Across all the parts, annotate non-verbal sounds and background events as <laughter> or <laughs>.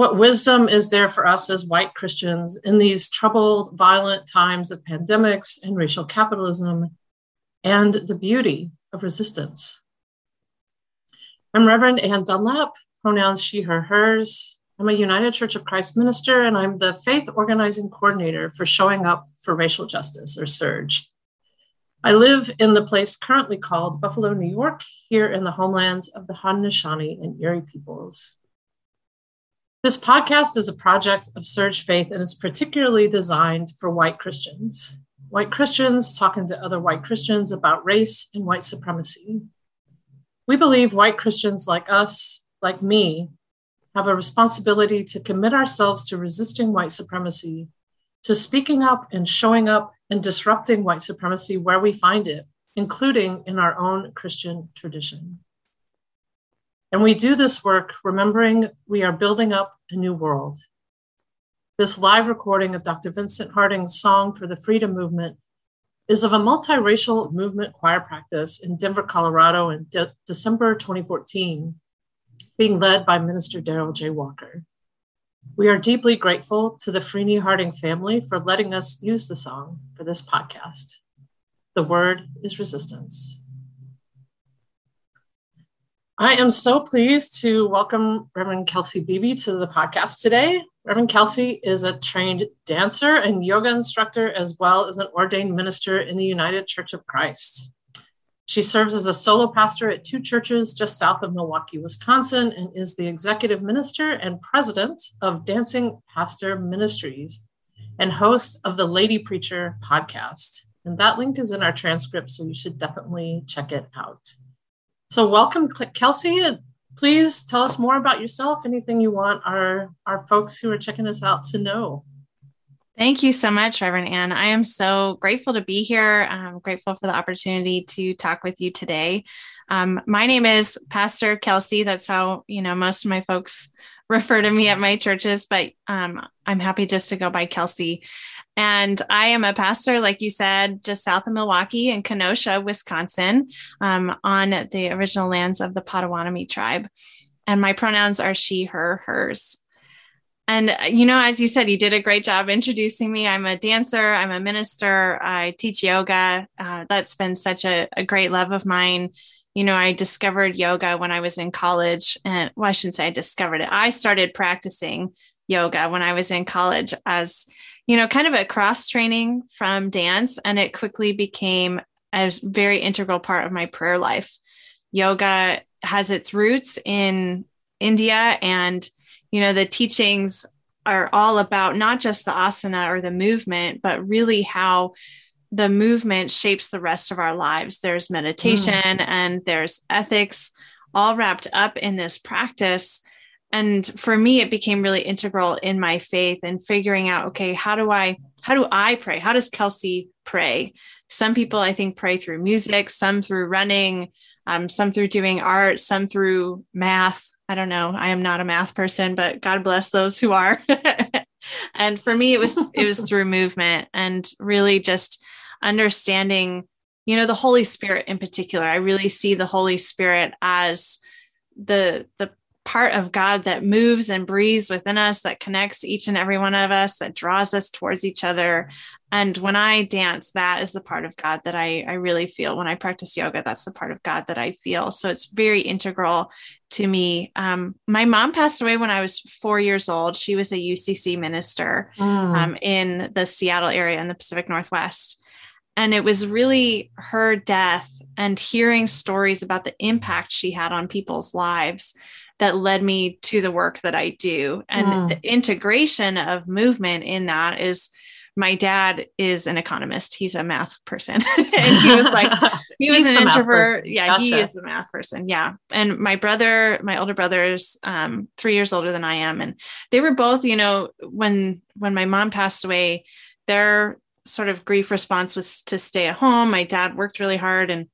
What wisdom is there for us as white Christians in these troubled, violent times of pandemics and racial capitalism and the beauty of resistance? I'm Reverend Anne Dunlap, pronouns she, her, hers. I'm a United Church of Christ minister, and I'm the faith organizing coordinator for Showing Up for Racial Justice, or SURJ. I live in the place currently called Buffalo, New York, here in the homelands of the Haudenosaunee and Erie peoples. This podcast is a project of SURJ Faith and is particularly designed for white Christians. White Christians talking to other white Christians about race and white supremacy. We believe white Christians like us, like me, have a responsibility to commit ourselves to resisting white supremacy, to speaking up and showing up and disrupting white supremacy where we find it, including in our own Christian tradition. And we do this work remembering we are building up a new world. This live recording of Dr. Vincent Harding's Song for the Freedom Movement is of a multiracial movement choir practice in Denver, Colorado in de- December 2014, being led by Minister Daryl J. Walker. We are deeply grateful to the Freeney Harding family for letting us use the song for this podcast. The word is resistance. I am so pleased to welcome Reverend Kelsey Beebe to the podcast today. Reverend Kelsey is a trained dancer and yoga instructor, as well as an ordained minister in the United Church of Christ. She serves as a solo pastor at two churches just south of Milwaukee, Wisconsin, and is the executive minister and president of Dancing Pastor Ministries and host of the Lady Preacher podcast. And that link is in our transcript, so you should definitely check it out. So, welcome, Kelsey. Please tell us more about yourself. Anything you want our our folks who are checking us out to know. Thank you so much, Reverend Anne. I am so grateful to be here. I'm grateful for the opportunity to talk with you today. Um, my name is Pastor Kelsey. That's how you know most of my folks refer to me at my churches, but um, I'm happy just to go by Kelsey. And I am a pastor, like you said, just south of Milwaukee in Kenosha, Wisconsin, um, on the original lands of the Potawatomi tribe. And my pronouns are she, her, hers. And, you know, as you said, you did a great job introducing me. I'm a dancer, I'm a minister, I teach yoga. Uh, that's been such a, a great love of mine you know, I discovered yoga when I was in college. And well, I shouldn't say I discovered it. I started practicing yoga when I was in college as you know, kind of a cross training from dance, and it quickly became a very integral part of my prayer life. Yoga has its roots in India, and you know, the teachings are all about not just the asana or the movement, but really how the movement shapes the rest of our lives. There's meditation mm. and there's ethics all wrapped up in this practice. And for me it became really integral in my faith and figuring out okay how do i how do i pray? How does kelsey pray? Some people i think pray through music some through running um, some through doing art some through math. I don't know. I am not a math person but god bless those who are. <laughs> And for me it was it was <laughs> through movement and really just understanding you know the holy spirit in particular i really see the holy spirit as the the part of God that moves and breathes within us, that connects each and every one of us, that draws us towards each other. And when I dance, that is the part of God that I, I really feel. When I practice yoga, that's the part of God that I feel. So it's very integral to me. Um, my mom passed away when I was four years old. She was a UCC minister mm. um, in the Seattle area in the Pacific Northwest. And it was really her death and hearing stories about the impact she had on people's lives that led me to the work that I do. And mm. the integration of movement in that is my dad is an economist. He's a math person. <laughs> and he was like, <laughs> he was an introvert. Yeah, gotcha. he is the math person. Yeah. And my brother, my older brother is um, three years older than I am. And they were both, you know, when when my mom passed away, their sort of grief response was to stay at home. My dad worked really hard and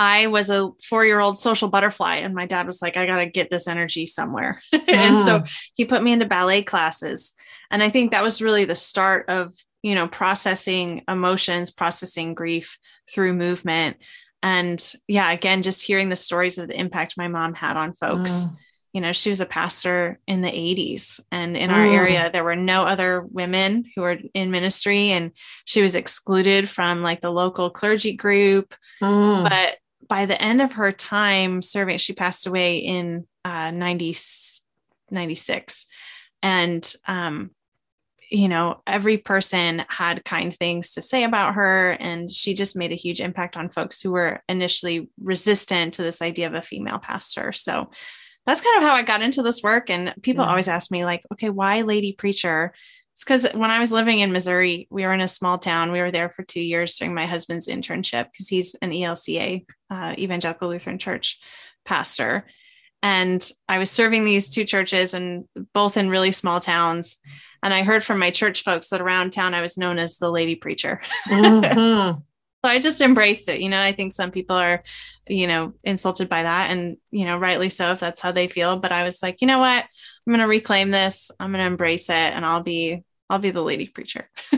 I was a four year old social butterfly, and my dad was like, I got to get this energy somewhere. <laughs> and so mm. he put me into ballet classes. And I think that was really the start of, you know, processing emotions, processing grief through movement. And yeah, again, just hearing the stories of the impact my mom had on folks. Mm. You know, she was a pastor in the 80s, and in our mm. area, there were no other women who were in ministry, and she was excluded from like the local clergy group. Mm. But by the end of her time serving, she passed away in uh, 90, 96. And, um, you know, every person had kind things to say about her. And she just made a huge impact on folks who were initially resistant to this idea of a female pastor. So that's kind of how I got into this work. And people yeah. always ask me, like, okay, why lady preacher? It's because when I was living in Missouri, we were in a small town. We were there for two years during my husband's internship because he's an ELCA, uh, Evangelical Lutheran Church pastor. And I was serving these two churches and both in really small towns. And I heard from my church folks that around town I was known as the lady preacher. <laughs> Mm-hmm. So I just embraced it. You know, I think some people are, you know, insulted by that and, you know, rightly so if that's how they feel. But I was like, you know what? I'm going to reclaim this. I'm going to embrace it and I'll be I'll be the lady preacher. <laughs>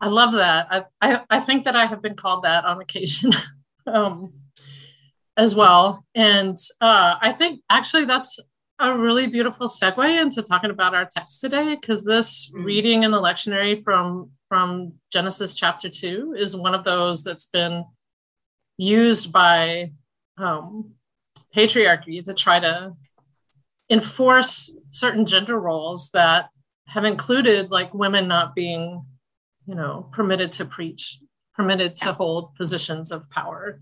I love that. I, I, I think that I have been called that on occasion <laughs> um, as well. And uh, I think actually that's a really beautiful segue into talking about our text today, because this mm. reading in the lectionary from from Genesis chapter two is one of those that's been used by um, patriarchy to try to enforce certain gender roles that have included like women not being you know permitted to preach permitted to hold positions of power.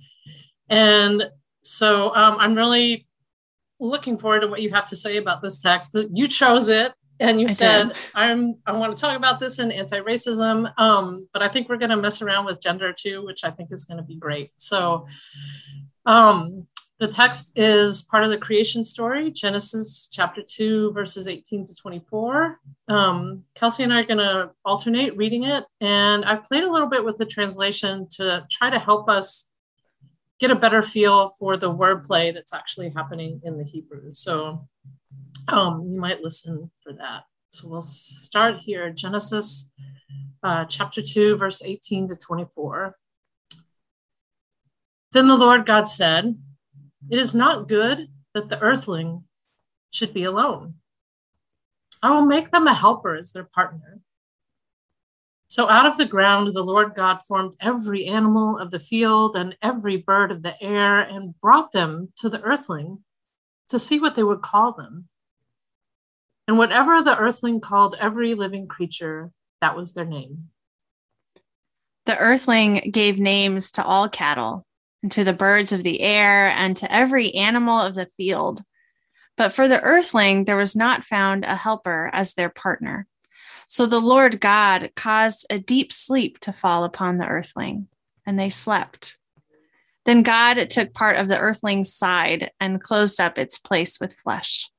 And so um, i'm really looking forward to what you have to say about this text. That you chose it and you I said did. i'm i want to talk about this in anti-racism um, but i think we're going to mess around with gender too which i think is going to be great so um, the text is part of the creation story, Genesis chapter 2, verses 18 to 24. Um, Kelsey and I are going to alternate reading it, and I've played a little bit with the translation to try to help us get a better feel for the wordplay that's actually happening in the Hebrew. So um, you might listen for that. So we'll start here Genesis uh, chapter 2, verse 18 to 24. Then the Lord God said, it is not good that the earthling should be alone. I will make them a helper as their partner. So out of the ground, the Lord God formed every animal of the field and every bird of the air and brought them to the earthling to see what they would call them. And whatever the earthling called every living creature, that was their name. The earthling gave names to all cattle and to the birds of the air, and to every animal of the field. But for the earthling, there was not found a helper as their partner. So the Lord God caused a deep sleep to fall upon the earthling, and they slept. Then God took part of the earthling's side and closed up its place with flesh.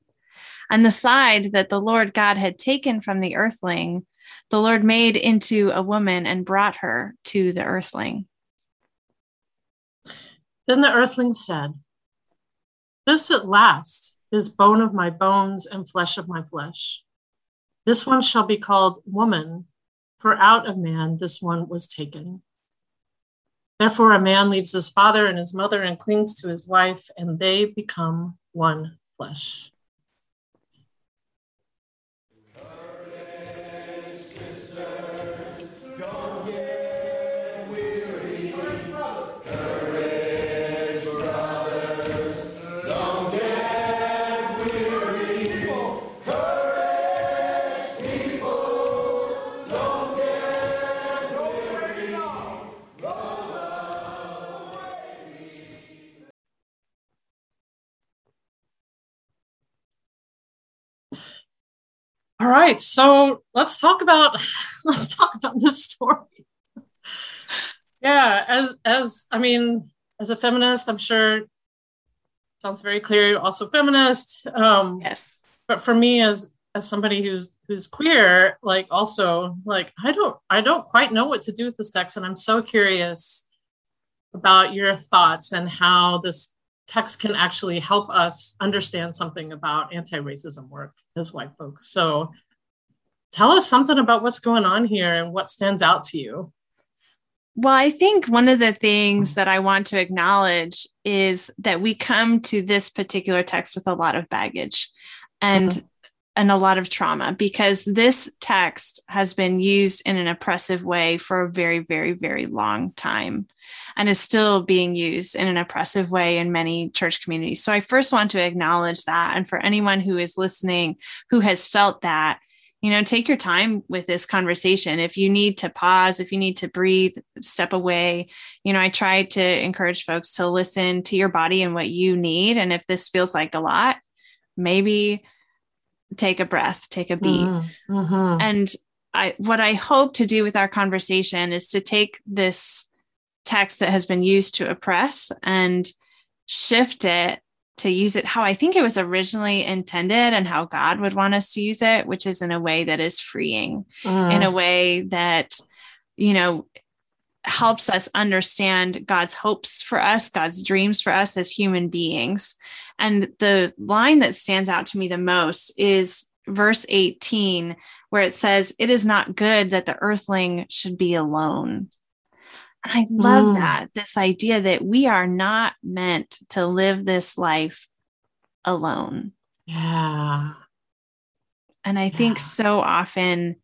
And the side that the Lord God had taken from the earthling, the Lord made into a woman and brought her to the earthling. Then the earthling said, This at last is bone of my bones and flesh of my flesh. This one shall be called woman, for out of man this one was taken. Therefore, a man leaves his father and his mother and clings to his wife, and they become one flesh. All right, so let's talk about <laughs> let's talk about this story. yeah, as as I mean, as a feminist, I'm sure sounds very clear. You're also feminist. Um, yes. But for me, as as somebody who's who's queer, like also like I don't I don't quite know what to do with this text, and I'm so curious about your thoughts and how this text can actually help us understand something about anti-racism work as white folks. So tell us something about what's going on here and what stands out to you. Well, I think one of the things that I want to acknowledge is that we come to this particular text with a lot of baggage and mm-hmm. And a lot of trauma because this text has been used in an oppressive way for a very very very long time and is still being used in an oppressive way in many church communities. So I first want to acknowledge that. And for anyone who is listening who has felt that you know take your time with this conversation. If you need to pause if you need to breathe step away. You know i try to encourage folks to listen to your body and what you need. And if this feels like a lot maybe take a breath take a beat mm-hmm. mm-hmm. and i what i hope to do with our conversation is to take this text that has been used to oppress and shift it to use it how I think it was originally intended and how God would want us to use it, which is in a way that is freeing, mm. in a way that, you know, helps us understand God's hopes for us, God's dreams for us as human beings. And the line that stands out to me the most is verse 18, where it says, It is not good that the earthling should be alone. And I love mm. that this idea that we are not meant to live this life alone. Yeah. And I yeah. think so often,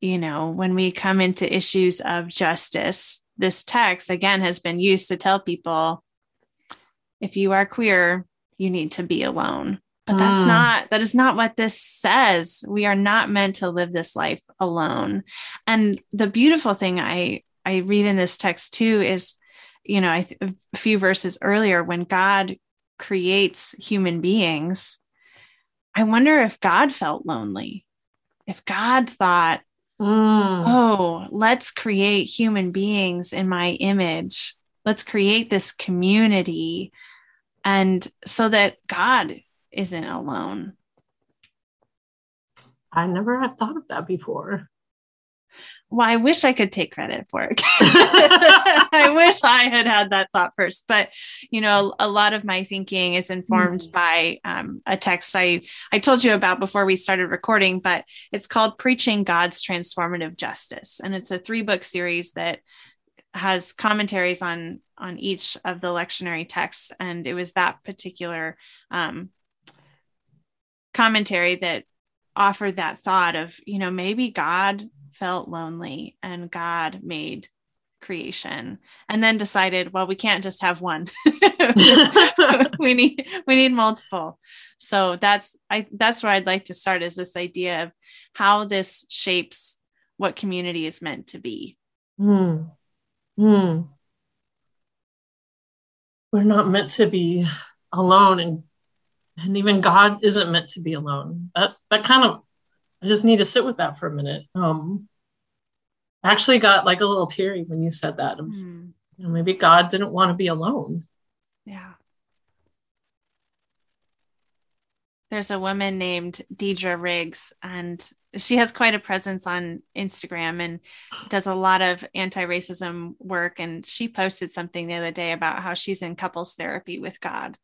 you know, when we come into issues of justice, this text again has been used to tell people if you are queer, you need to be alone. But that's mm. not, that is not what this says. We are not meant to live this life alone. And the beautiful thing I I read in this text too is, you know, I th- a few verses earlier when God creates human beings, I wonder if God felt lonely. If God thought, mm. oh, let's create human beings in my image. Let's create this community. And so that God isn't alone. I never have thought of that before well, I wish I could take credit for it. <laughs> I wish I had had that thought first. But you know, a lot of my thinking is informed mm. by um, a text I I told you about before we started recording. But it's called "Preaching God's Transformative Justice," and it's a three book series that has commentaries on on each of the lectionary texts. And it was that particular um, commentary that offered that thought of you know maybe God felt lonely and God made creation and then decided well we can't just have one <laughs> <laughs> we need we need multiple so that's i that's where i'd like to start is this idea of how this shapes what community is meant to be Hmm. Hmm. we're not meant to be alone and and even god isn't meant to be alone that that kind of I just need to sit with that for a minute. Um, I actually got like a little teary when you said that. mm. you know, maybe God didn't want to be alone. Yeah. There's a woman named Deidra Riggs, and she has quite a presence on Instagram and does a lot of anti racism work. And she posted something the other day about how she's in couples therapy with God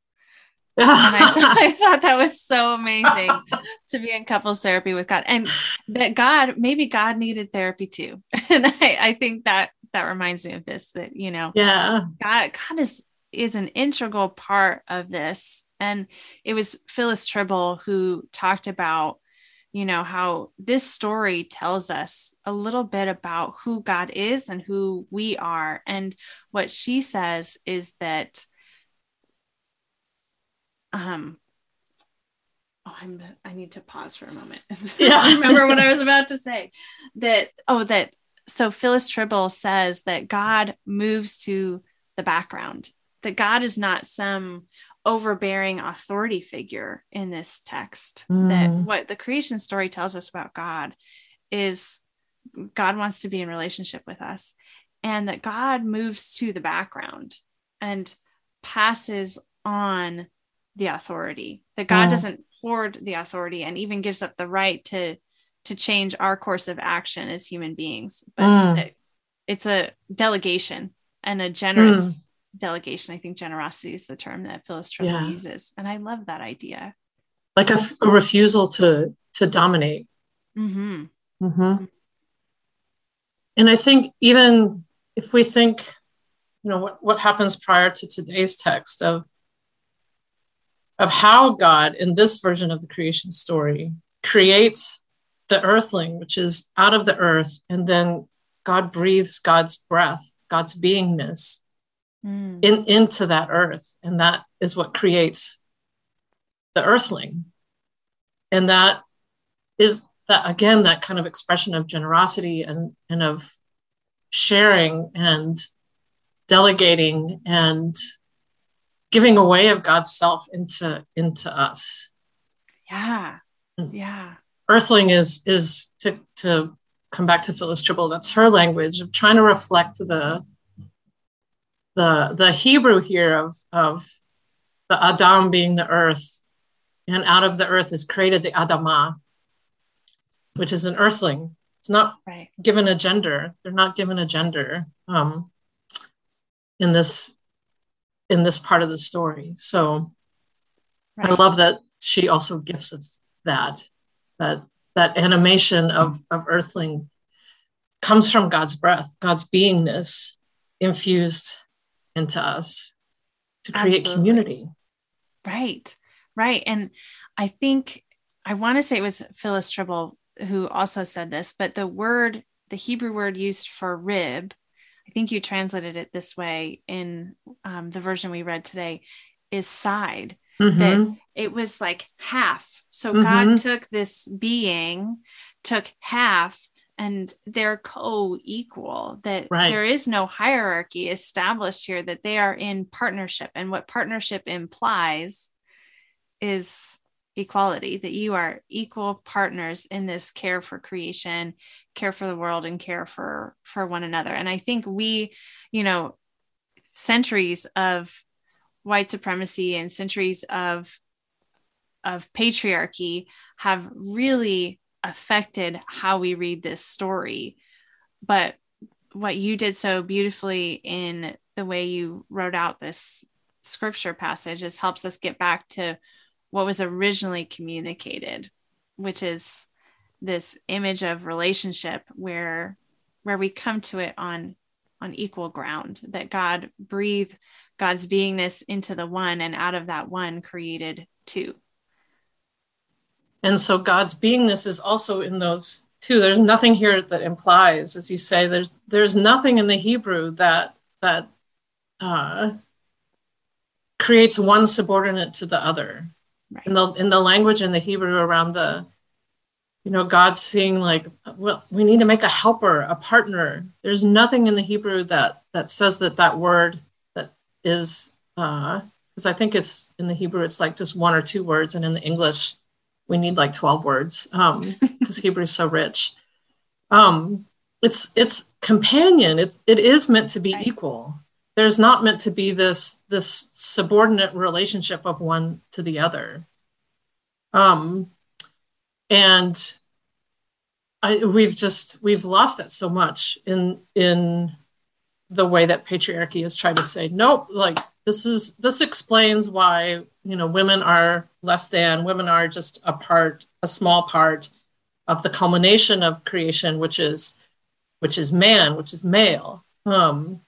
<laughs> and I, I, thought that was so amazing <laughs> to be in couples therapy with God, and that God maybe God needed therapy too. <laughs> And I, I think that that reminds me of this. That you know, yeah, God, God is is an integral part of this. And it was Phyllis Trible who talked about, you know, how this story tells us a little bit about who God is and who we are. And what she says is that um oh i'm i need to pause for a moment. <laughs> Yeah. Remember what i was about to say. That oh that so phyllis Trible says that god moves to the background that god is not some overbearing authority figure in this text mm. that what the creation story tells us about god is god wants to be in relationship with us and that god moves to the background and passes on the authority that god mm. doesn't hoard the authority and even gives up the right to to change our course of action as human beings but mm. it, it's a delegation and a generous mm. Delegation i think generosity is the term that phyllis Trible yeah. uses and i love that idea like a, a refusal to to dominate mm-hmm. Mm-hmm. and i think even if we think you know what, what happens prior to today's text of of how god in this version of the creation story creates the earthling, which is out of the earth, and then God breathes God's breath, God's beingness mm. in, into that earth. And that is what creates the earthling. And that is that again, that kind of expression of generosity and, and of sharing and delegating and giving away of God's self into into us. Yeah. Hmm. Yeah earthling is is to to come back to Phyllis Trible. That's her language of trying to reflect the the the Hebrew here of of the Adam being the earth, and out of the earth is created the Adamah, which is an earthling. It's not right. given a gender. They're not given a gender um, in this in this part of the story. So right. I love that she also gives us that that that animation of of earthling comes from God's breath, God's beingness infused into us to create Absolutely. community. Right. Right. And I think I want to say it was Phyllis Trible who also said this, but the word, the Hebrew word used for rib, I think you translated it this way in um, the version we read today, is side mm-hmm. that it was like half. So mm-hmm. God took this being, took half, and they're co-equal that right. there is no hierarchy established here that they are in partnership and what partnership implies is equality that you are equal partners in this care for creation care for the world and care for for one another and i think we you know centuries of white supremacy and centuries of of patriarchy have really affected how we read this story but what you did so beautifully in the way you wrote out this scripture passage is helps us get back to what was originally communicated which is this image of relationship where where we come to it on on equal ground that god breathed God's beingness into the one, and out of that one created two. And so God's beingness is also in those two. There's nothing here that implies, as you say, there's there's nothing in the Hebrew that that uh, creates one subordinate to the other. Right. In the in the language in the Hebrew around the you know god's seeing like well we need to make a helper a partner there's nothing in the hebrew that that says that that word is because uh, I think it's in the Hebrew it's like just one or two words, and in the English we need like twelve words because um, <laughs> Hebrew is so rich. Um, it's it's companion. It's it is meant to be right. equal. There's not meant to be this this subordinate relationship of one to the other. Um, and I, we've just we've lost it so much in in the way that patriarchy has tried to say nope like this is this explains why you know women are less than women are just a part a small part of the culmination of creation which is which is man which is male um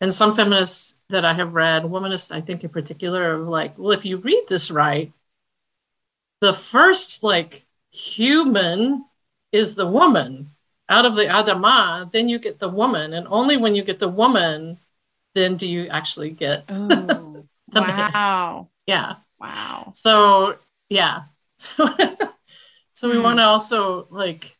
and some feminists that i have read womanists i think in particular are like well if you read this right the first like human is the woman out of the Adamah, then you get the woman. And only when you get the woman, then do you actually get Ooh, <laughs> wow. Yeah. Wow. So yeah. <laughs> So so we mm. want to also like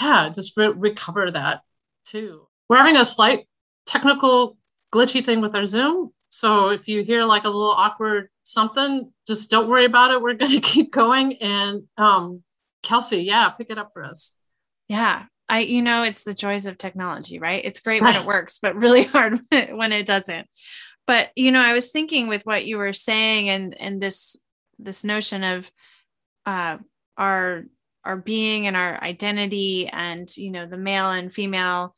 yeah, just re- recover that too. We're having a slight technical glitchy thing with our Zoom. So if you hear like a little awkward something, just don't worry about it. We're going <laughs> to keep going and um Kelsey, yeah, pick it up for us. Yeah. I, you know, it's the joys of technology, right? It's great when it <laughs> works, but really <laughs> hard when it doesn't. But, you know, I was thinking with what you were saying and, and this this notion of uh, our our being and our identity and you know the male and female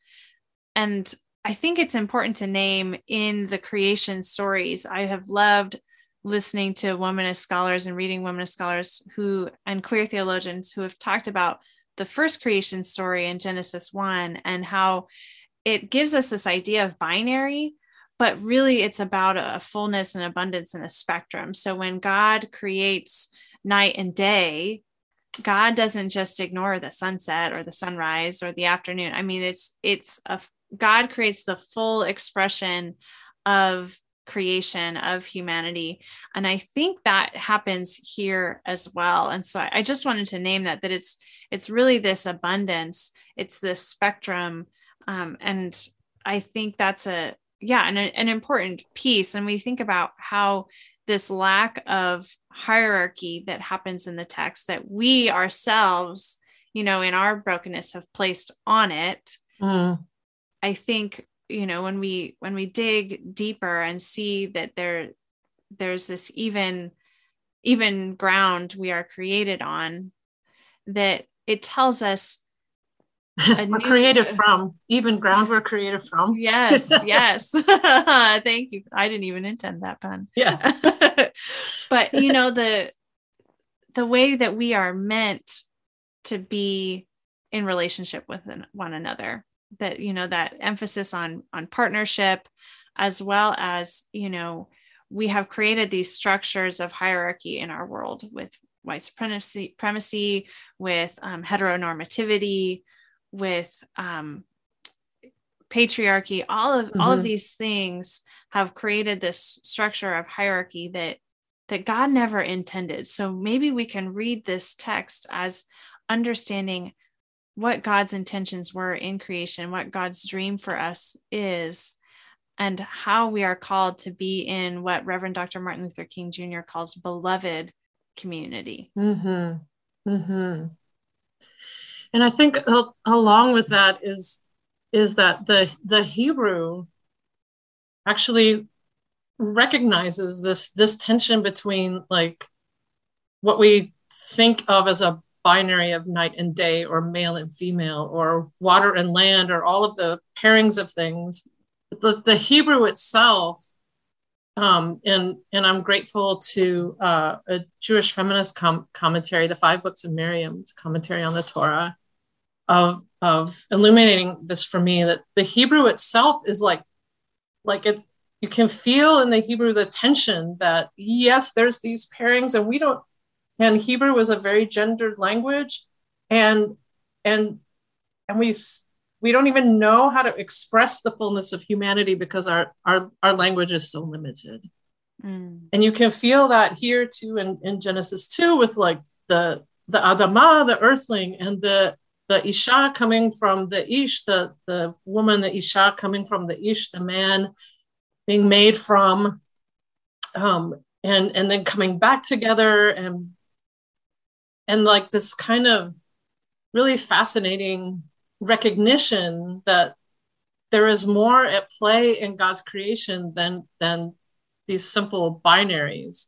and i think it's important to name in the creation stories i have loved listening to womanist scholars and reading womanist scholars who and queer theologians who have talked about the first creation story in genesis 1 and how it gives us this idea of binary but really it's about a fullness and abundance and a spectrum so when god creates night and day God doesn't just ignore the sunset or the sunrise or the afternoon. I mean, it's it's a God creates the full expression of creation of humanity and i think that happens here as well and so i just wanted to name that that it's it's really this abundance it's this spectrum um, and i think that's a yeah an, an important piece and we think about how this lack of hierarchy that happens in the text that we ourselves, you know, in our brokenness have placed on it. Mm. I think, you know, when we when we dig deeper and see that there there's this even even ground we are created on that it tells us <laughs> we're new, created from even ground we're created from. Yes <laughs> yes. <laughs> Thank you. I didn't even intend that pun. Yeah. But you know the the way that we are meant to be in relationship with one another that you know that emphasis on on partnership as well as you know we have created these structures of hierarchy in our world with white supremacy, supremacy with um, heteronormativity with um, patriarchy all of mm-hmm. all of mm-hmm. these things have created this structure of hierarchy that that God never intended. So maybe we can read this text as understanding what God's intentions were in creation, what God's dream for us is, and how we are called to be in what Reverend Dr. Martin Luther King Jr. calls beloved community. Mm-hmm. Mm-hmm. And I think along with that is is that the the Hebrew actually recognizes this this tension between like what we think of as a binary of night and day or male and female or water and land or all of the pairings of things the, the hebrew itself um, and and i'm grateful to uh, a jewish feminist com- commentary the five books of miriam's commentary on the torah of of illuminating this for me that the hebrew itself is like like it you can feel in the Hebrew the tension that yes, there's these pairings, and we don't. And Hebrew was a very gendered language, and and and we we don't even know how to express the fullness of humanity because our our our language is so limited. Mm. And you can feel that here too in, in Genesis 2 with like the the Adamah, the earthling, and the the Isha coming from the Ish, the, the woman, the Isha coming from the Ish, the man, being made from um, and and then coming back together and and like this kind of really fascinating recognition that there is more at play in God's creation than than these simple binaries.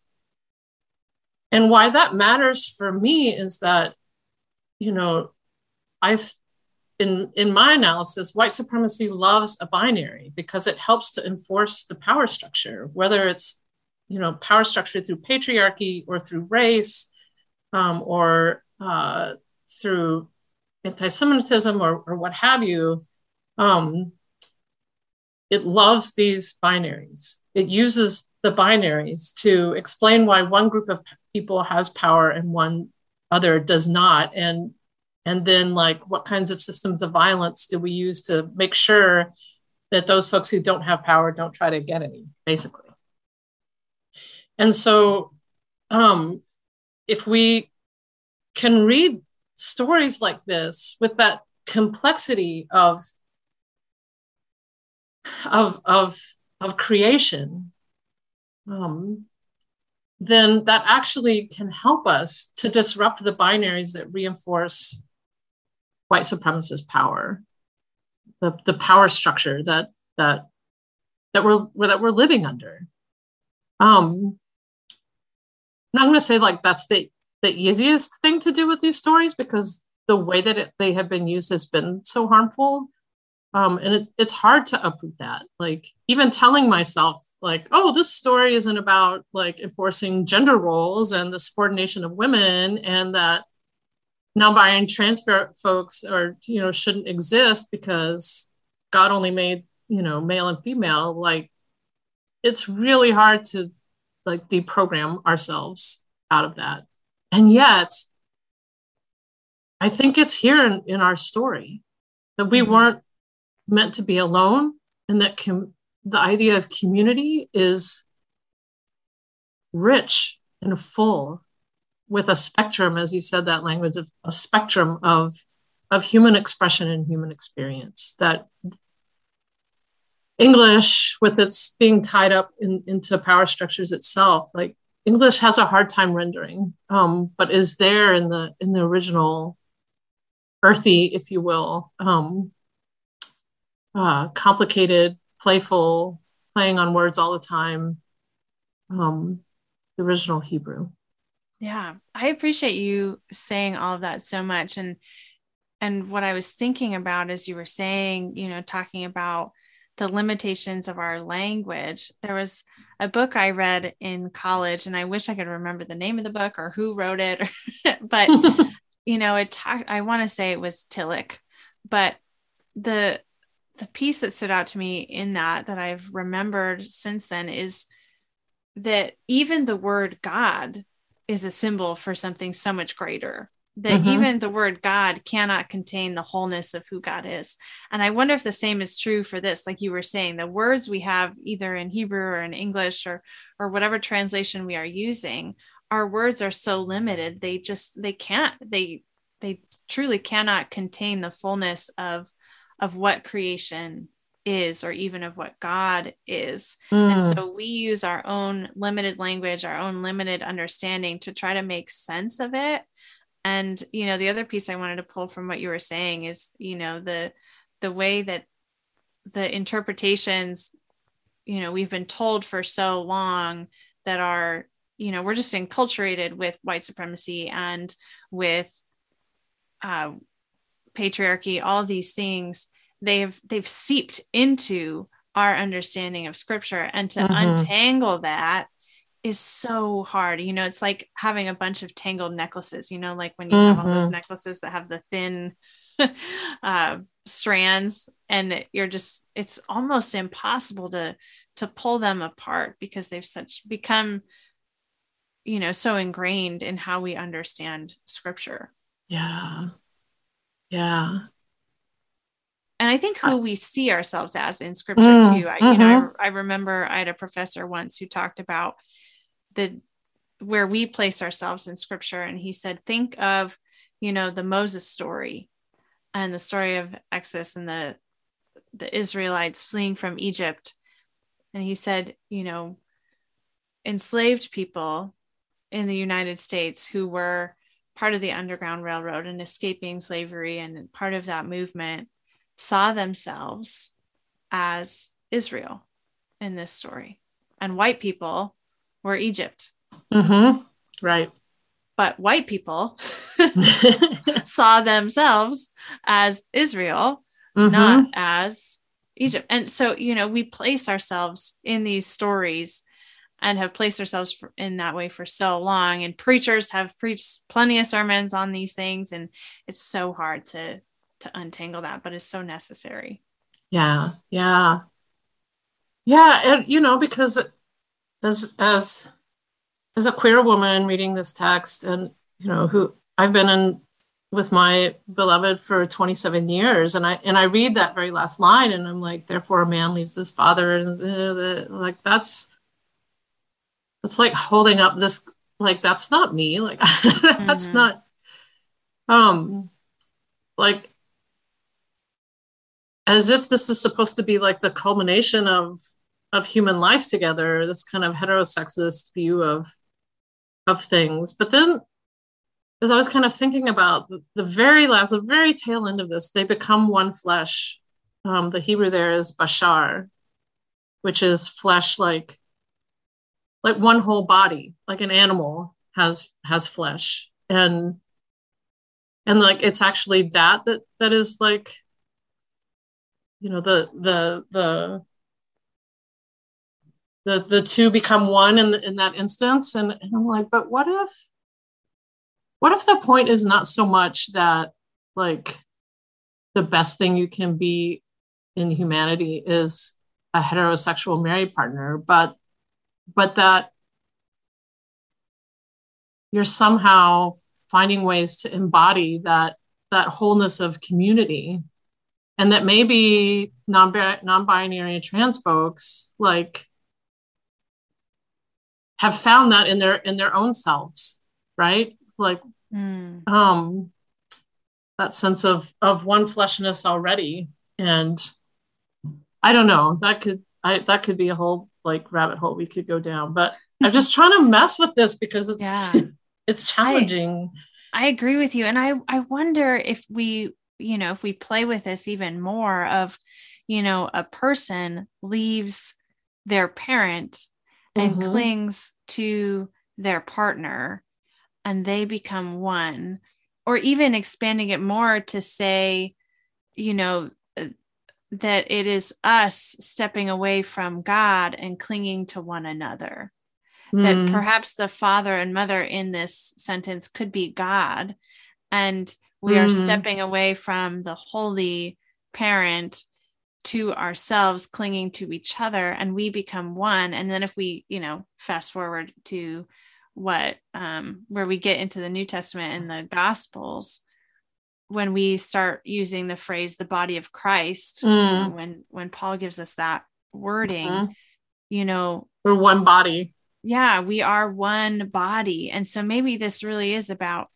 And why that matters for me is that, you know, I in in my analysis, white supremacy loves a binary because it helps to enforce the power structure, whether it's you know power structure through patriarchy or through race um, or uh, through anti-Semitism or, or what have you. Um, it loves these binaries. It uses the binaries to explain why one group of people has power and one other does not, and and then like what kinds of systems of violence do we use to make sure that those folks who don't have power don't try to get any basically and so um, if we can read stories like this with that complexity of of of of creation um, then that actually can help us to disrupt the binaries that reinforce white supremacist power, the, the power structure that that that we're that we're living under. Um, I'm going to say like that's the the easiest thing to do with these stories because the way that it, they have been used has been so harmful. Um, and it, it's hard to uproot that. Like even telling myself like, oh, this story isn't about like enforcing gender roles and the subordination of women and that non-binary transfer folks or you know shouldn't exist because God only made you know male and female. Like it's really hard to like deprogram ourselves out of that. And yet, I think it's here in, in our story that we mm-hmm. weren't meant to be alone and that com- the idea of community is rich and full with a spectrum, as you said, that language of a spectrum of, of human expression and human experience that English, with its being tied up in, into power structures itself, like English has a hard time rendering, um, but is there in the in the original earthy, if you will, um, uh, complicated, playful, playing on words all the time. Um, the original Hebrew. Yeah, I appreciate you saying all of that so much, and and what I was thinking about as you were saying, you know, talking about the limitations of our language. There was a book I read in college, and I wish I could remember the name of the book or who wrote it, <laughs> but <laughs> you know, it talked. I want to say it was Tillich, but the the piece that stood out to me in that that I've remembered since then is that even the word God is a symbol for something so much greater that mm-hmm. even the word God cannot contain the wholeness of who God is. And I wonder if the same is true for this. Like you were saying, the words we have either in Hebrew or in English or or whatever translation we are using, our words are so limited. They just they can't they they truly cannot contain the fullness of of what creation is or even of what God is. Mm. And so we use our own limited language, our own limited understanding to try to make sense of it and you know the other piece i wanted to pull from what you were saying is you know the the way that the interpretations you know we've been told for so long that are you know we're just enculturated with white supremacy and with uh, patriarchy all these things they've they've seeped into our understanding of scripture and to mm-hmm. untangle that is so hard. You know, it's like having a bunch of tangled necklaces, you know, like when you mm-hmm. have all those mm-hmm. necklaces that have the thin <laughs> uh, strands and you're just, it's almost impossible to, to pull them apart because they've such become, you know, so ingrained in how we understand scripture. Yeah. Yeah. And I think who we see ourselves as in scripture mm, too. I, mm-hmm. you know, mm-hmm. I, I remember I had a professor once who talked about the where we place ourselves in scripture. And he said think of you know the moses story and the story of exodus and the the israelites fleeing from egypt. And he said you know enslaved people in the united states who were part of the underground railroad and escaping slavery and part of that movement saw themselves as israel in this story. And white people were Egypt. Mm-hmm. Right. But white people <laughs> saw themselves as Israel, mm-hmm. not as Egypt. And so, you know, we place ourselves in these stories and have placed ourselves in that way for so long. And preachers have preached plenty of sermons on these things. And it's so hard to to untangle that, but it's so necessary. Yeah. Yeah. Yeah. And, you know, because as as as a queer woman reading this text and you know who I've been in with my beloved for 27 years and I and I read that very last line and I'm like therefore a man leaves his father and uh, like that's it's like holding up this like that's not me like <laughs> that's mm-hmm. not um like as if this is supposed to be like the culmination of of human life together this kind of heterosexist view of of things. But then as i was kind of thinking about the, very last the very tail end of this they become one flesh. Um, the hebrew there is bashar which is flesh like like one whole body like an animal has has flesh. And and like it's actually that that that is like you know the the the the the two become one in the, in that instance. And, and i'm like but what if what if the point is not so much that like the best thing you can be in humanity is a heterosexual married partner but but that you're somehow finding ways to embody that that wholeness of community. And that maybe non non-binary and trans folks like have found that in their in their own selves right? Like mm. um that sense of of one fleshness already. And i don't know that could i that could be a whole like rabbit hole we could go down. But i'm just trying to mess with this because it's yeah. <laughs> it's challenging. I, I agree with you. And i i wonder if we you know if we play with this even more of you know a person leaves their parent and mm-hmm. clings to their partner and they become one or even expanding it more to say you know uh, that it is us stepping away from God and clinging to one another. Mm. That perhaps the father and mother in this sentence could be God. And we mm. are stepping away from the holy parent to ourselves, clinging to each other, and we become one. And then if we, you know, fast forward to what um, where we get into the New Testament and the Gospels, when we start using the phrase "the body of Christ," mm. when when Paul gives us that wording, mm-hmm. you know, we're one body. Yeah, we are one body, and so maybe this really is about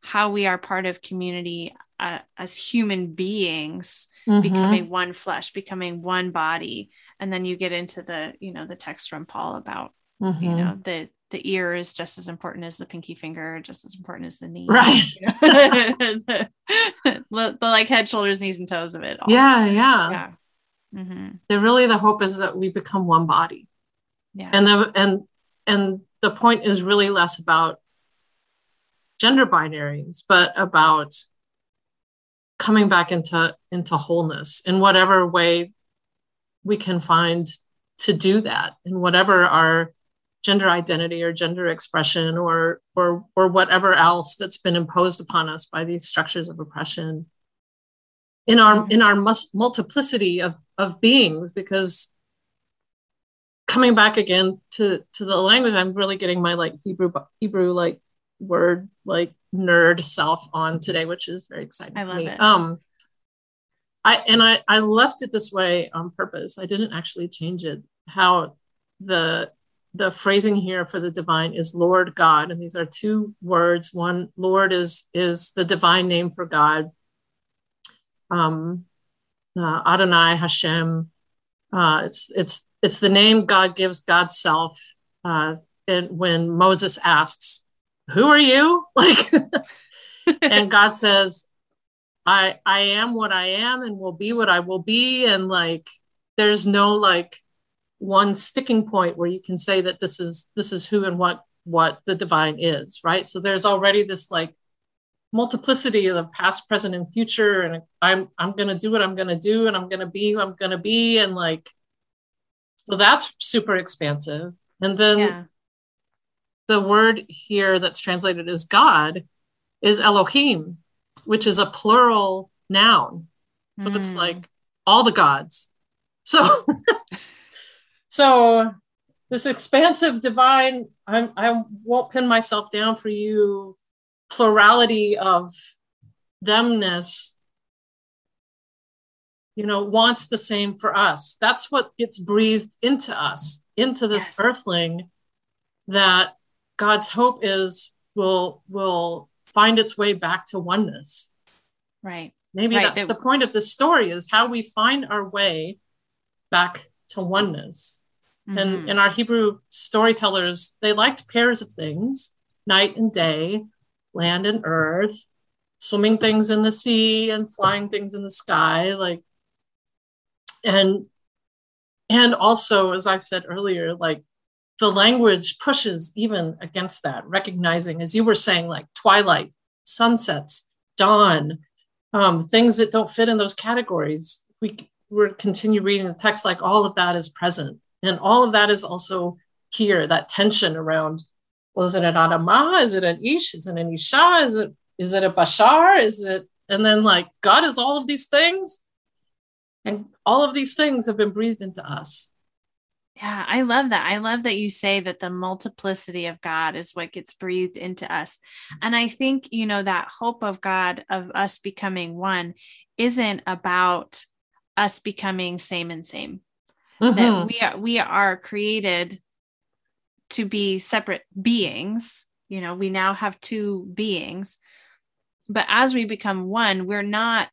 how we are part of community uh, as human beings mm-hmm. becoming one flesh becoming one body and then you get into the you know the text from paul about mm-hmm. you know the the ear is just as important as the pinky finger, just as important as the knee. Right. <laughs> the, <laughs> the, the, like head, shoulders, knees, and toes of it. All. Yeah, yeah. Yeah. Mm-hmm. The really the hope is that we become one body. Yeah. And the and and the point is really less about gender binaries, but about coming back into into wholeness in whatever way we can find to do that in whatever our gender identity or gender expression or or or whatever else that's been imposed upon us by these structures of oppression in our mm-hmm. in our mus- multiplicity of of beings because coming back again to to the language i'm really getting my like hebrew hebrew like word like nerd self on today which is very exciting I for me it. um i and i i left it this way on purpose i didn't actually change it how the the phrasing here for the divine is Lord God, and these are two words. One, Lord is is the divine name for God. Um, uh, Adonai Hashem. Uh, it's it's it's the name God gives God's self. Uh, and when Moses asks, "Who are you?" <laughs> like, <laughs> and God says, "I I am what I am, and will be what I will be," and like, there's no like one sticking point where you can say that this is this is who and what what the divine is right? So there's already this like multiplicity of the past present and future. And i'm i'm going to do what i'm going to do and i'm going to be who i'm going to be. And like so that's super expansive. And then yeah. The word here that's translated as god is elohim which is a plural noun so mm. it's like all the gods so <laughs> So this expansive divine, I'm, I won't pin myself down for you, plurality of themness, you know, wants the same for us. That's what gets breathed into us, into this yes. earthling that God's hope is will will find its way back to oneness. Right. Maybe right. that's the point of this story is how we find our way back to oneness. Mm-hmm. And in our Hebrew storytellers, they liked pairs of things, night and day, land and earth, swimming things in the sea and flying things in the sky, like and and also, as I said earlier, like the language pushes even against that, recognizing, as you were saying, like twilight, sunsets, dawn, um, things that don't fit in those categories. We we continue reading the text like all of that is present, and all of that is also here. That tension around, well, is it an Adamah? Is it an Ish? Is it an Isha? Is it is it a Bashar? Is it and then like God is all of these things, and all of these things have been breathed into us. Yeah, I love that. I love that you say that the multiplicity of God is what gets breathed into us. And I think, you know, that hope of God, of us becoming one, isn't about us becoming same and same. Mm-hmm. That we are we are created to be separate beings. You know, we now have two beings. But as we become one, we're not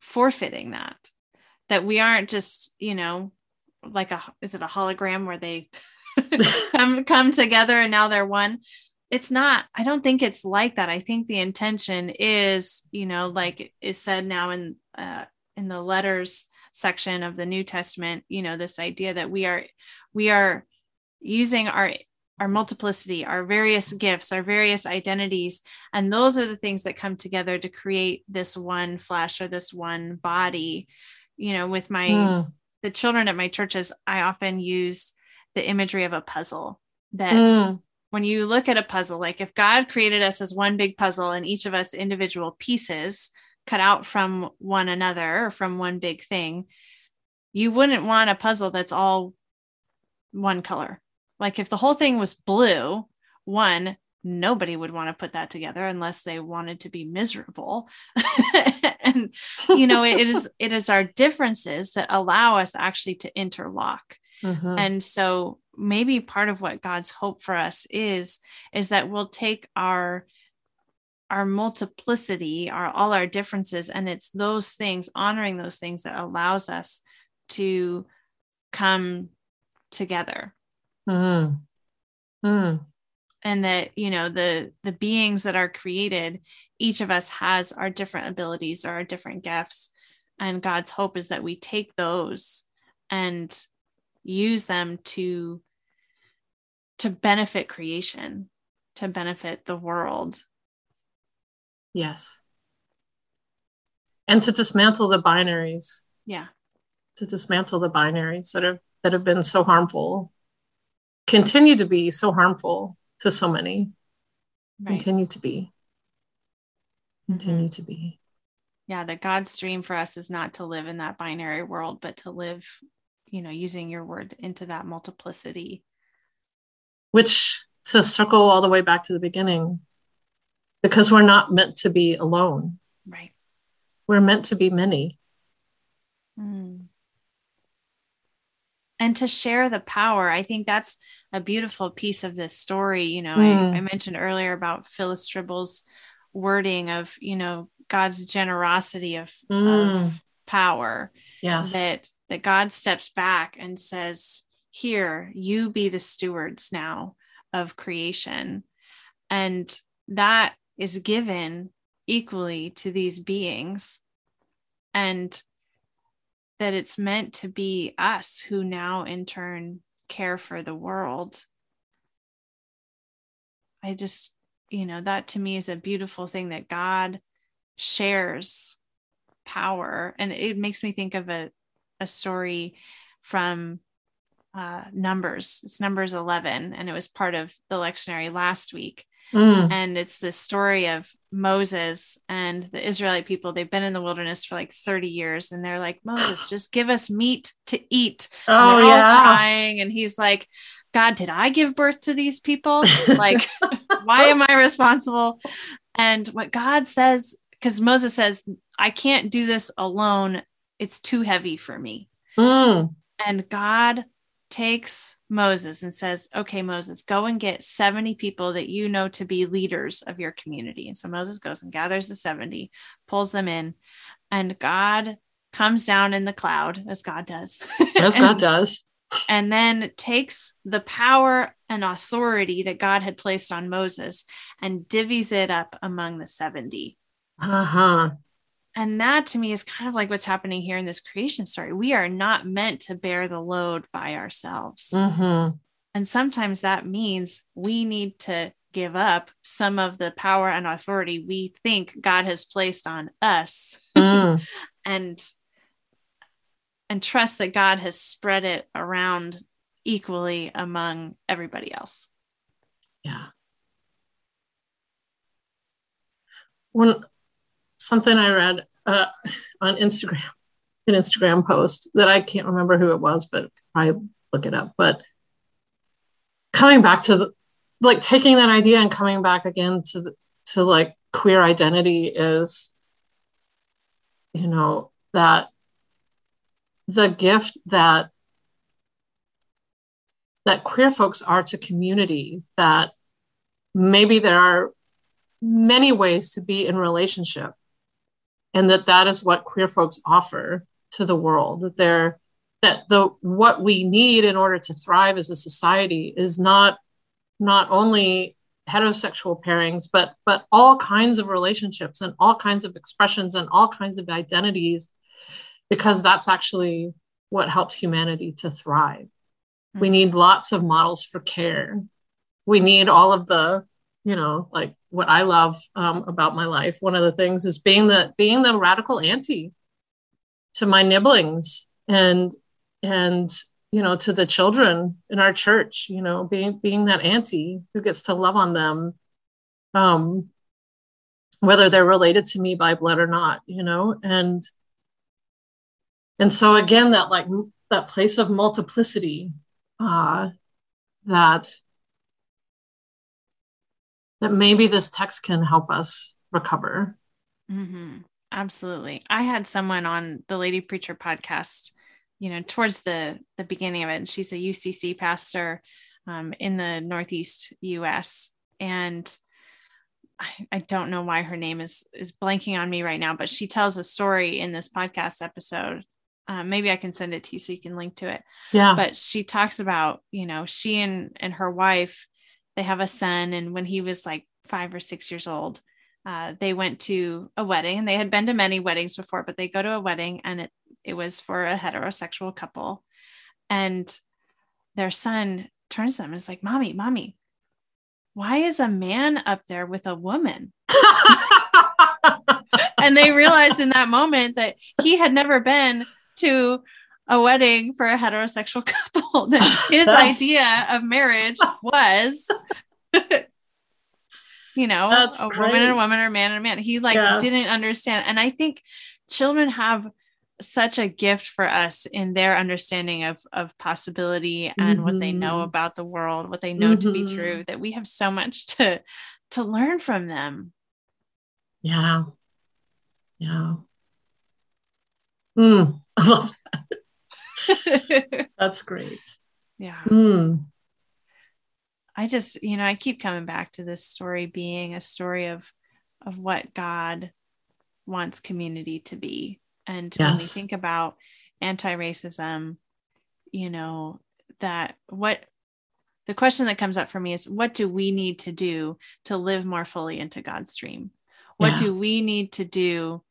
forfeiting that. That we aren't just, you know, like a is it a hologram where they <laughs> <laughs> come come together and now they're one? It's not i don't think it's like that. I think the intention is you know like is said now in uh, in the letters section of the new testament you know this idea that we are we are using our our multiplicity our various gifts our various identities and those are the things that come together to create this one flesh or this one body you know with my mm the children at my churches, I often use the imagery of a puzzle that mm. when you look at a puzzle, like if God created us as one big puzzle and each of us individual pieces cut out from one another or from one big thing, you wouldn't want a puzzle that's all one color. Like if the whole thing was blue, one, nobody would want to put that together unless they wanted to be miserable <laughs> and you know it is it is our differences that allow us actually to interlock mm-hmm. and so maybe part of what god's hope for us is is that we'll take our our multiplicity our all our differences and it's those things honoring those things that allows us to come together mm. Mm and that you know the the beings that are created each of us has our different abilities or our different gifts. And god's hope is that we take those and use them to to benefit creation to benefit the world. Yes. And to dismantle the binaries. Yeah. To dismantle the binaries that have that have been so harmful continue to be so harmful to so many. Right. continue to be. Continue mm-hmm. to be. Yeah that god's dream for us is not to live in that binary world but to live you know using your word into that multiplicity. Which to circle all the way back to the beginning because we're not meant to be alone. Right. We're meant to be many. Mm and to share the power i think that's a beautiful piece of this story you know mm. I, I, mentioned earlier about Phyllis Trible's wording of you know god's generosity of, mm. of power yes that that god steps back and says here you be the stewards now of creation and that is given equally to these beings and that it's meant to be us who now in turn care for the world. I just, you know, that to me is a beautiful thing that God shares power. And it makes me think of a, a story from uh, Numbers. It's Numbers 11, and it was part of the lectionary last week. Mm. And it's the story of Moses and the Israelite people. They've been in the wilderness for like 30 years and they're like, Moses, <sighs> just give us meat to eat. Oh, and yeah. crying. And he's like, God, did I give birth to these people? Like, <laughs> why am I responsible? And what God says, because Moses says, I can't do this alone. It's too heavy for me. Mm. And God takes Moses and says, Okay, Moses, go and get 70 people that you know to be leaders of your community. And so Moses goes and gathers the 70, pulls them in, and God comes down in the cloud, as God does. <laughs> As God does. And then takes the power and authority that God had placed on Moses and divvies it up among the 70. Uh huh. And that to me is kind of like what's happening here in this creation story. We are not meant to bear the load by ourselves. Mm-hmm. And sometimes that means we need to give up some of the power and authority we think God has placed on us <laughs> mm. and and trust that God has spread it around equally among everybody else. Yeah. When something I read uh, on Instagram, an Instagram post that I can't remember who it was, but I look it up. But coming back to the, like taking that idea and coming back again to the, to like queer identity is, you know, that the gift that that queer folks are to community that maybe there are many ways to be in relationship and that that is what queer folks offer to the world that they're that the what we need in order to thrive as a society is not not only heterosexual pairings but but all kinds of relationships and all kinds of expressions and all kinds of identities because that's actually what helps humanity to thrive. We mm. need lots of models for care. We need all of the you know like what i love um, about my life. One of the things is being the being the radical auntie to my nibblings and and you know to the children in our church you know being being that auntie who gets to love on them um whether they're related to me by blood or not you know and and so again that like that place of multiplicity uh that that maybe this text can help us recover mm-hmm. absolutely i had someone on the lady preacher podcast you know towards the the beginning of it and she's a ucc pastor um, in the northeast us and I, I don't know why her name is is blanking on me right now but she tells a story in this podcast episode uh, maybe I can send it to you so you can link to it. Yeah. But she talks about, you know, she and and her wife, they have a son, and when he was like five or six years old, uh, they went to a wedding, and they had been to many weddings before, but they go to a wedding, and it it was for a heterosexual couple, and their son turns to them and is like, "Mommy, mommy, why is a man up there with a woman?" <laughs> and they realized in that moment that he had never been to a wedding for a heterosexual <laughs> couple <laughs> his idea of marriage <laughs> was you know That's a great. woman and a woman or a man and a man he like yeah. didn't understand and i think children have such a gift for us in their understanding of of possibility and mm-hmm. what they know mm-hmm. about the world what they know mm-hmm. to be mm-hmm. true that we have so much to to learn from them yeah yeah mm. I love that. <laughs> That's great. Yeah. Mm. I just, you know, I keep coming back to this story being a story of of what God wants community to be. And yes. when we think about anti-racism, you know, that what the question that comes up for me is what do we need to do to live more fully into God's dream? What yeah. do we need to do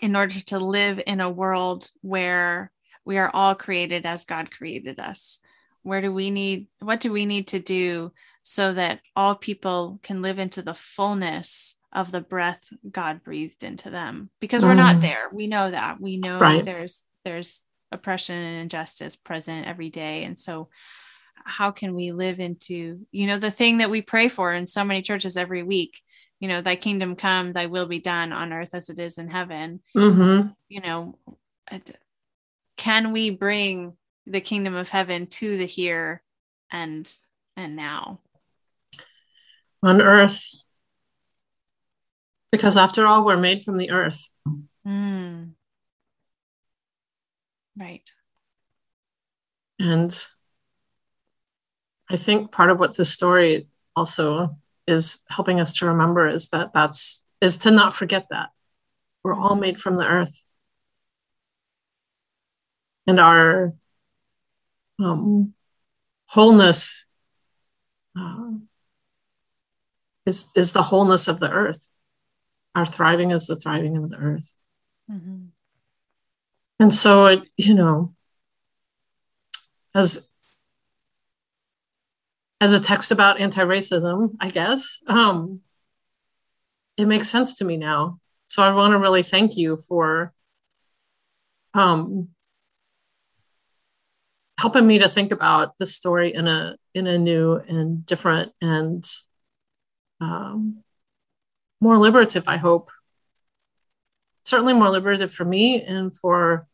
in order to live in a world where we are all created as God created us? Where do we need, what do we need to do so that all people can live into the fullness of the breath God breathed into them? Because we're mm. not there. We know that. We know right. there's, there's oppression and injustice present every day. And so, how can we live into, you know, the thing that we pray for in so many churches every week you know, thy kingdom come, thy will be done on earth as it is in heaven. Mm-hmm. You know, can we bring the kingdom of heaven to the here and and now? On earth. Because after all we're made from the earth. Mm. right. And i think part of what this story also is helping us to remember is that that's is to not forget that. We're all made from the earth and our um, wholeness uh, is is the wholeness of the earth our thriving is the thriving of the earth mm-hmm. and so it, you know as as a text about anti-racism, I guess. Um, it makes sense to me now. So I want to really thank you for um, helping me to think about the story in a in a new and different and um, more liberative, I hope. Certainly more liberative for me and for,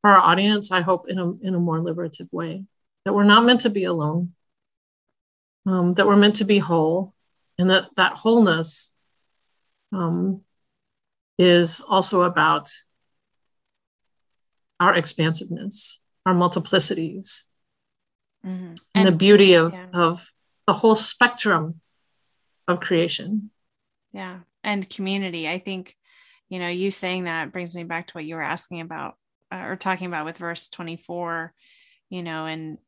for our audience, I hope in a, in a more liberative way. That we're not meant to be alone, um, that we're meant to be whole, and that that wholeness um, is also about our expansiveness, our multiplicities, mm-hmm. and, and, the beauty of, yeah. of the whole spectrum of creation. Yeah. And community. I think, you know, you saying that brings me back to what you were asking about uh, or talking about with verse 24, you know, and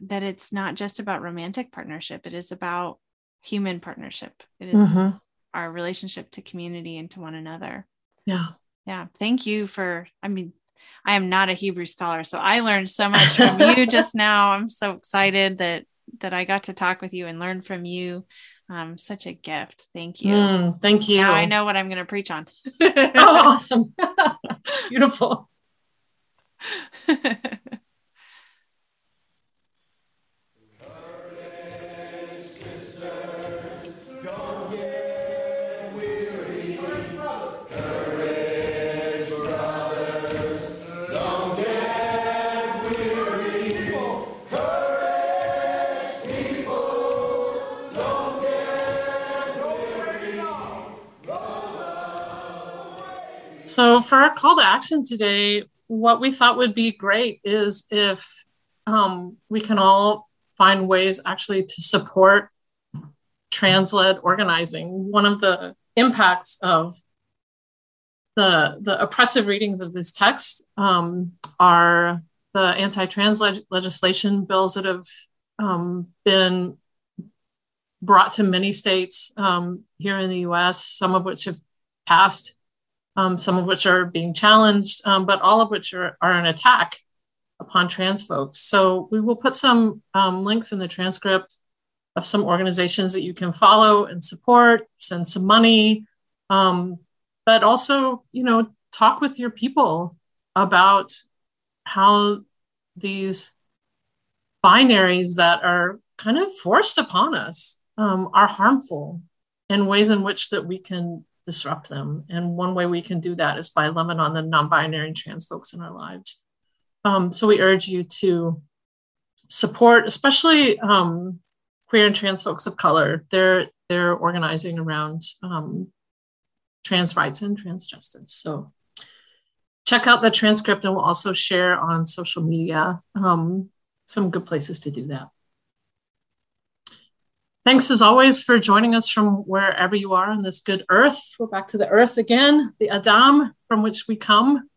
that it's not just about romantic partnership, it is about human partnership. It is mm-hmm. our relationship to community and to one another. Yeah. Yeah. Thank you for, I mean, I am not a Hebrew scholar, so I learned so much from you <laughs> just now. I'm so excited that that I got to talk with you and learn from you. Um, such a gift. Thank you. Mm, thank you. Now I know what I'm going to preach on. oh, awesome. <laughs> Beautiful. <laughs> So, for our call to action today, what we thought would be great is if um, we can all find ways actually to support trans led organizing. One of the impacts of the, the oppressive readings of this text um, are the anti trans leg- legislation bills that have um, been brought to many states um, here in the US, some of which have passed um, some of which are being challenged, um, but all of which are, are an attack upon trans folks. So we will put some um, links in the transcript of some organizations that you can follow and support, send some money, um, but also, you know, talk with your people about how these binaries that are kind of forced upon us um, are harmful in ways in which that we can disrupt them. And one way we can do that is by loving on the non-binary and trans folks in our lives. Um, so we urge you to support, especially um, queer and trans folks of color. They're they're organizing around um, trans rights and trans justice. So check out the transcript, and we'll also share on social media um, some good places to do that. Thanks as always for joining us from wherever you are on this good earth. We're back to the earth again, the Adam from which we come.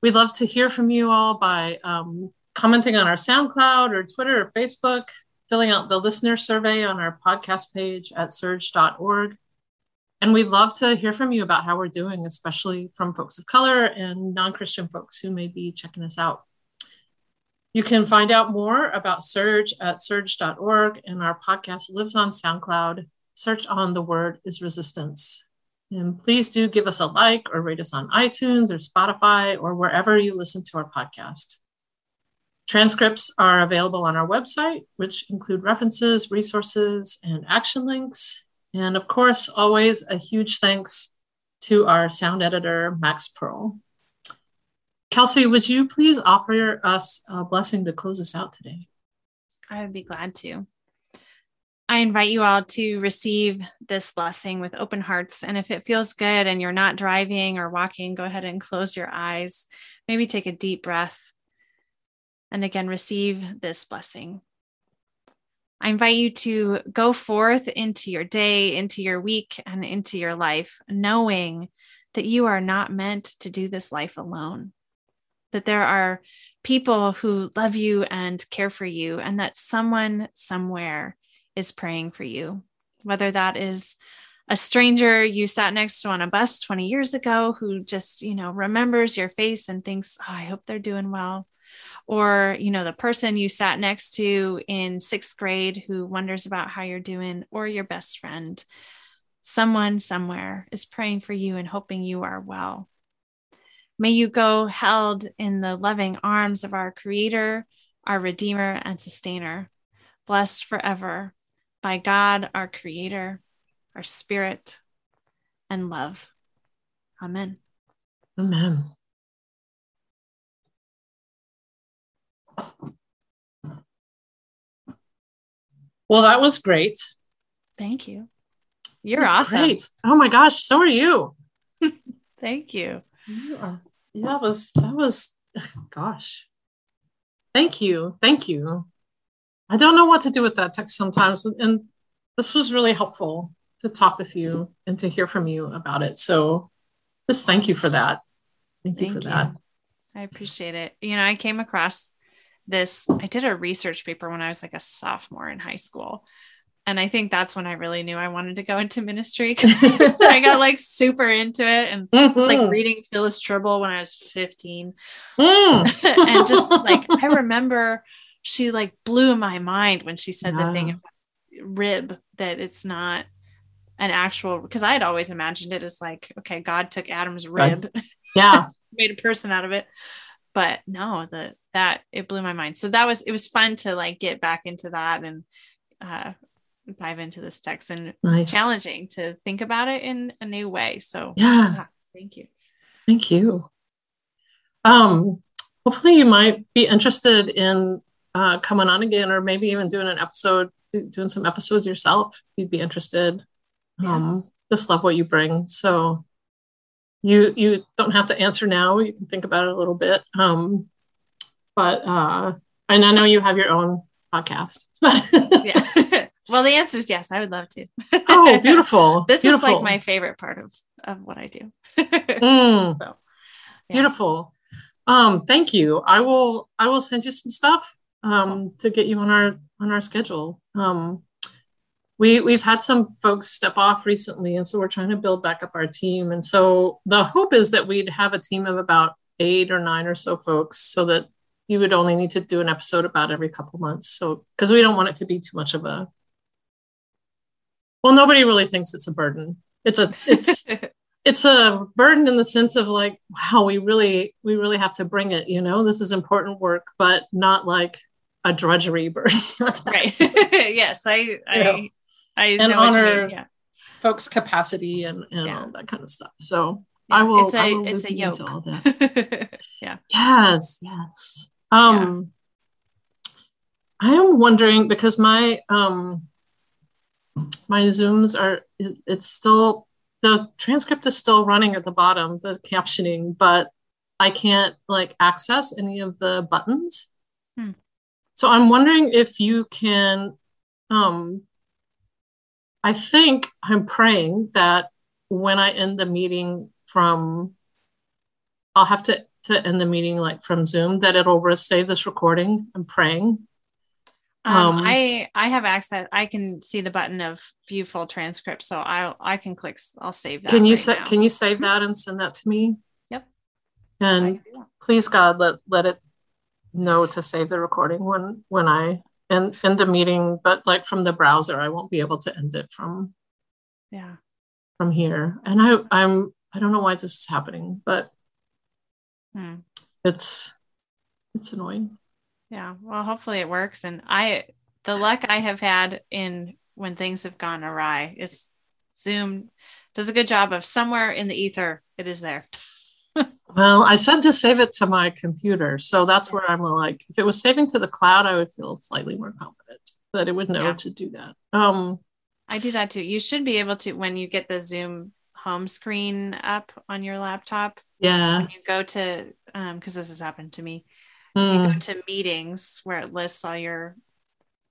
We'd love to hear from you all by um, commenting on our SoundCloud or Twitter or Facebook, filling out the listener survey on our podcast page at surj.org. And we'd love to hear from you about how we're doing, especially from folks of color and non Christian folks who may be checking us out. You can find out more about SURJ at surj.org, and our podcast lives on SoundCloud. Search on the word is resistance. And please do give us a like or rate us on iTunes or Spotify or wherever you listen to our podcast. Transcripts are available on our website, which include references, resources, and action links. And of course, always a huge thanks to our sound editor, Max Pearl. Kelsey, would you please offer us a blessing to close us out today? I would be glad to. I invite you all to receive this blessing with open hearts. And if it feels good and you're not driving or walking, go ahead and close your eyes. Maybe take a deep breath. And again, receive this blessing. I invite you to go forth into your day, into your week, and into your life, knowing that you are not meant to do this life alone that there are people who love you and care for you, and that someone somewhere is praying for you, whether that is a stranger you sat next to on a bus 20 years ago who just, you know, remembers your face and thinks, oh, I hope they're doing well. or you know the person you sat next to in sixth grade who wonders about how you're doing or your best friend. Someone somewhere is praying for you and hoping you are well may you go held in the loving arms of our creator our redeemer and sustainer blessed forever by god our creator our spirit and love amen amen Well, that was great. Thank you. You're awesome. Great. Oh my gosh, so are you. <laughs> Thank you. You are, that was that was <sighs> gosh. Thank you. Thank you. I don't know what to do with that text sometimes and this was really helpful to talk with you and to hear from you about it. So just thank you for that. Thank, thank you for you. that. I appreciate it. You know, I came across this i did a research paper when i was like a sophomore in high school and i think that's when i really knew i wanted to go into ministry <laughs> i got like super into it and mm-hmm. was like reading Phyllis Trible when i was 15 mm. <laughs> and just like <laughs> i remember she like blew my mind when she said yeah. the thing about rib that it's not an actual because i had always imagined it as like okay god took adam's rib yeah made a person out of it but no the that it blew my mind so that was it was fun to like get back into that and uh dive into this text and nice. challenging to think about it in a new way so yeah. yeah thank you thank you um hopefully you might be interested in uh coming on again or maybe even doing an episode doing some episodes yourself you'd be interested yeah. um just love what you bring so you you don't have to answer now. You can think about it a little bit. Um, but uh, and I know you have your own podcast. <laughs> yeah. <laughs> well, the answer is yes. I would love to. oh, <laughs> beautiful. this beautiful. is like my favorite part of of what I do. mm. <laughs> so, yeah. Beautiful. Um, thank you. I will I will send you some stuff um, to get you on our on our schedule. Um, we we've had some folks step off recently and so we're trying to build back up our team and so the hope is that we'd have a team of about eight or nine or so folks so that you would only need to do an episode about every couple months so because we don't want it to be too much of a well nobody really thinks it's a burden it's a it's <laughs> it's a burden in the sense of like wow we really we really have to bring it you know this is important work but not like a drudgery burden <laughs> right <laughs> yes i i I and honor yeah. folks' capacity and, and yeah. all that kind of stuff. So yeah. I will. It's a will it's a yoke. All that. yeah. Yes. Yes. Um, I am wondering because my um my zooms are it, it's still the transcript is still running at the bottom the captioning but i can't like access any of the buttons hmm. so i'm wondering if you can um I think I'm praying that when I end the meeting from, I'll have to, to end the meeting like from Zoom, that it'll save this recording. I'm praying. Um, um, I I have access. I can see the button of view full transcript, so I I can click. I'll save that. Can you right sa- Can you save that and send that to me? Yep. And please God, let let it know to save the recording when when I end in the meeting but like from the browser i won't be able to end it from yeah from here and i i'm i don't know why this is happening but hmm. it's it's annoying yeah well hopefully it works and i the luck i have had in when things have gone awry is zoom does a good job of somewhere in the ether it is there <laughs> well, I said to save it to my computer. So that's where I'm like, if it was saving to the cloud, I would feel slightly more confident that it would know yeah. to do that. Um, I do that too. You should be able to, when you get the Zoom home screen up on your laptop. Yeah. When you go to, um, because this has happened to me, mm. you go hmm. to meetings where it lists all your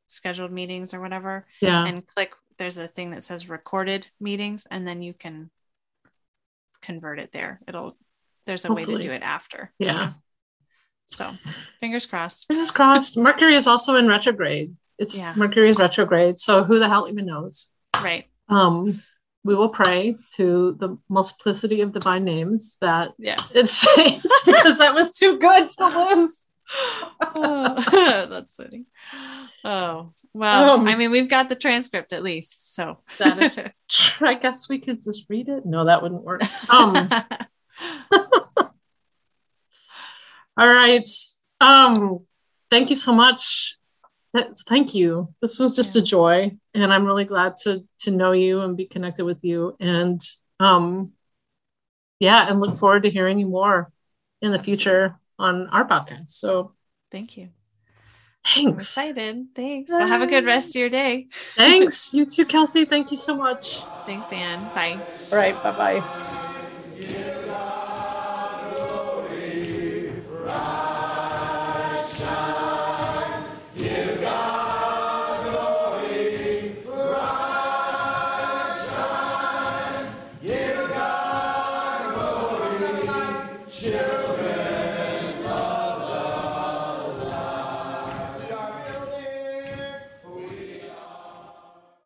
scheduled meetings or whatever. Yeah. And click, there's a thing that says recorded meetings, and then you can convert it there. It'll there's a Hopefully. way to do it after. Yeah. So fingers crossed. Fingers crossed. Mercury is also in retrograde. It's yeah. Mercury is retrograde. So who the hell even knows? Right. Um, we will pray to the multiplicity of divine names that yeah. it's <laughs> because that was too good to lose. Oh, <laughs> that's funny. Oh, well, um, I mean, we've got the transcript at least. So that is, <laughs> I guess we could just read it. No, that wouldn't work. Um, <laughs> all right. Um, thank you so much. That's, thank you. This was just yeah. a joy, and I'm really glad to to know you and be connected with you. And um, yeah, and look forward to hearing you more in the future on our podcast. So thank you. Thanks. I'm excited. Thanks. Well, have a good rest of your day. Thanks. <laughs> You too, Kelsey. Thank you so much. Thanks, Anne. Bye. All right. Bye bye.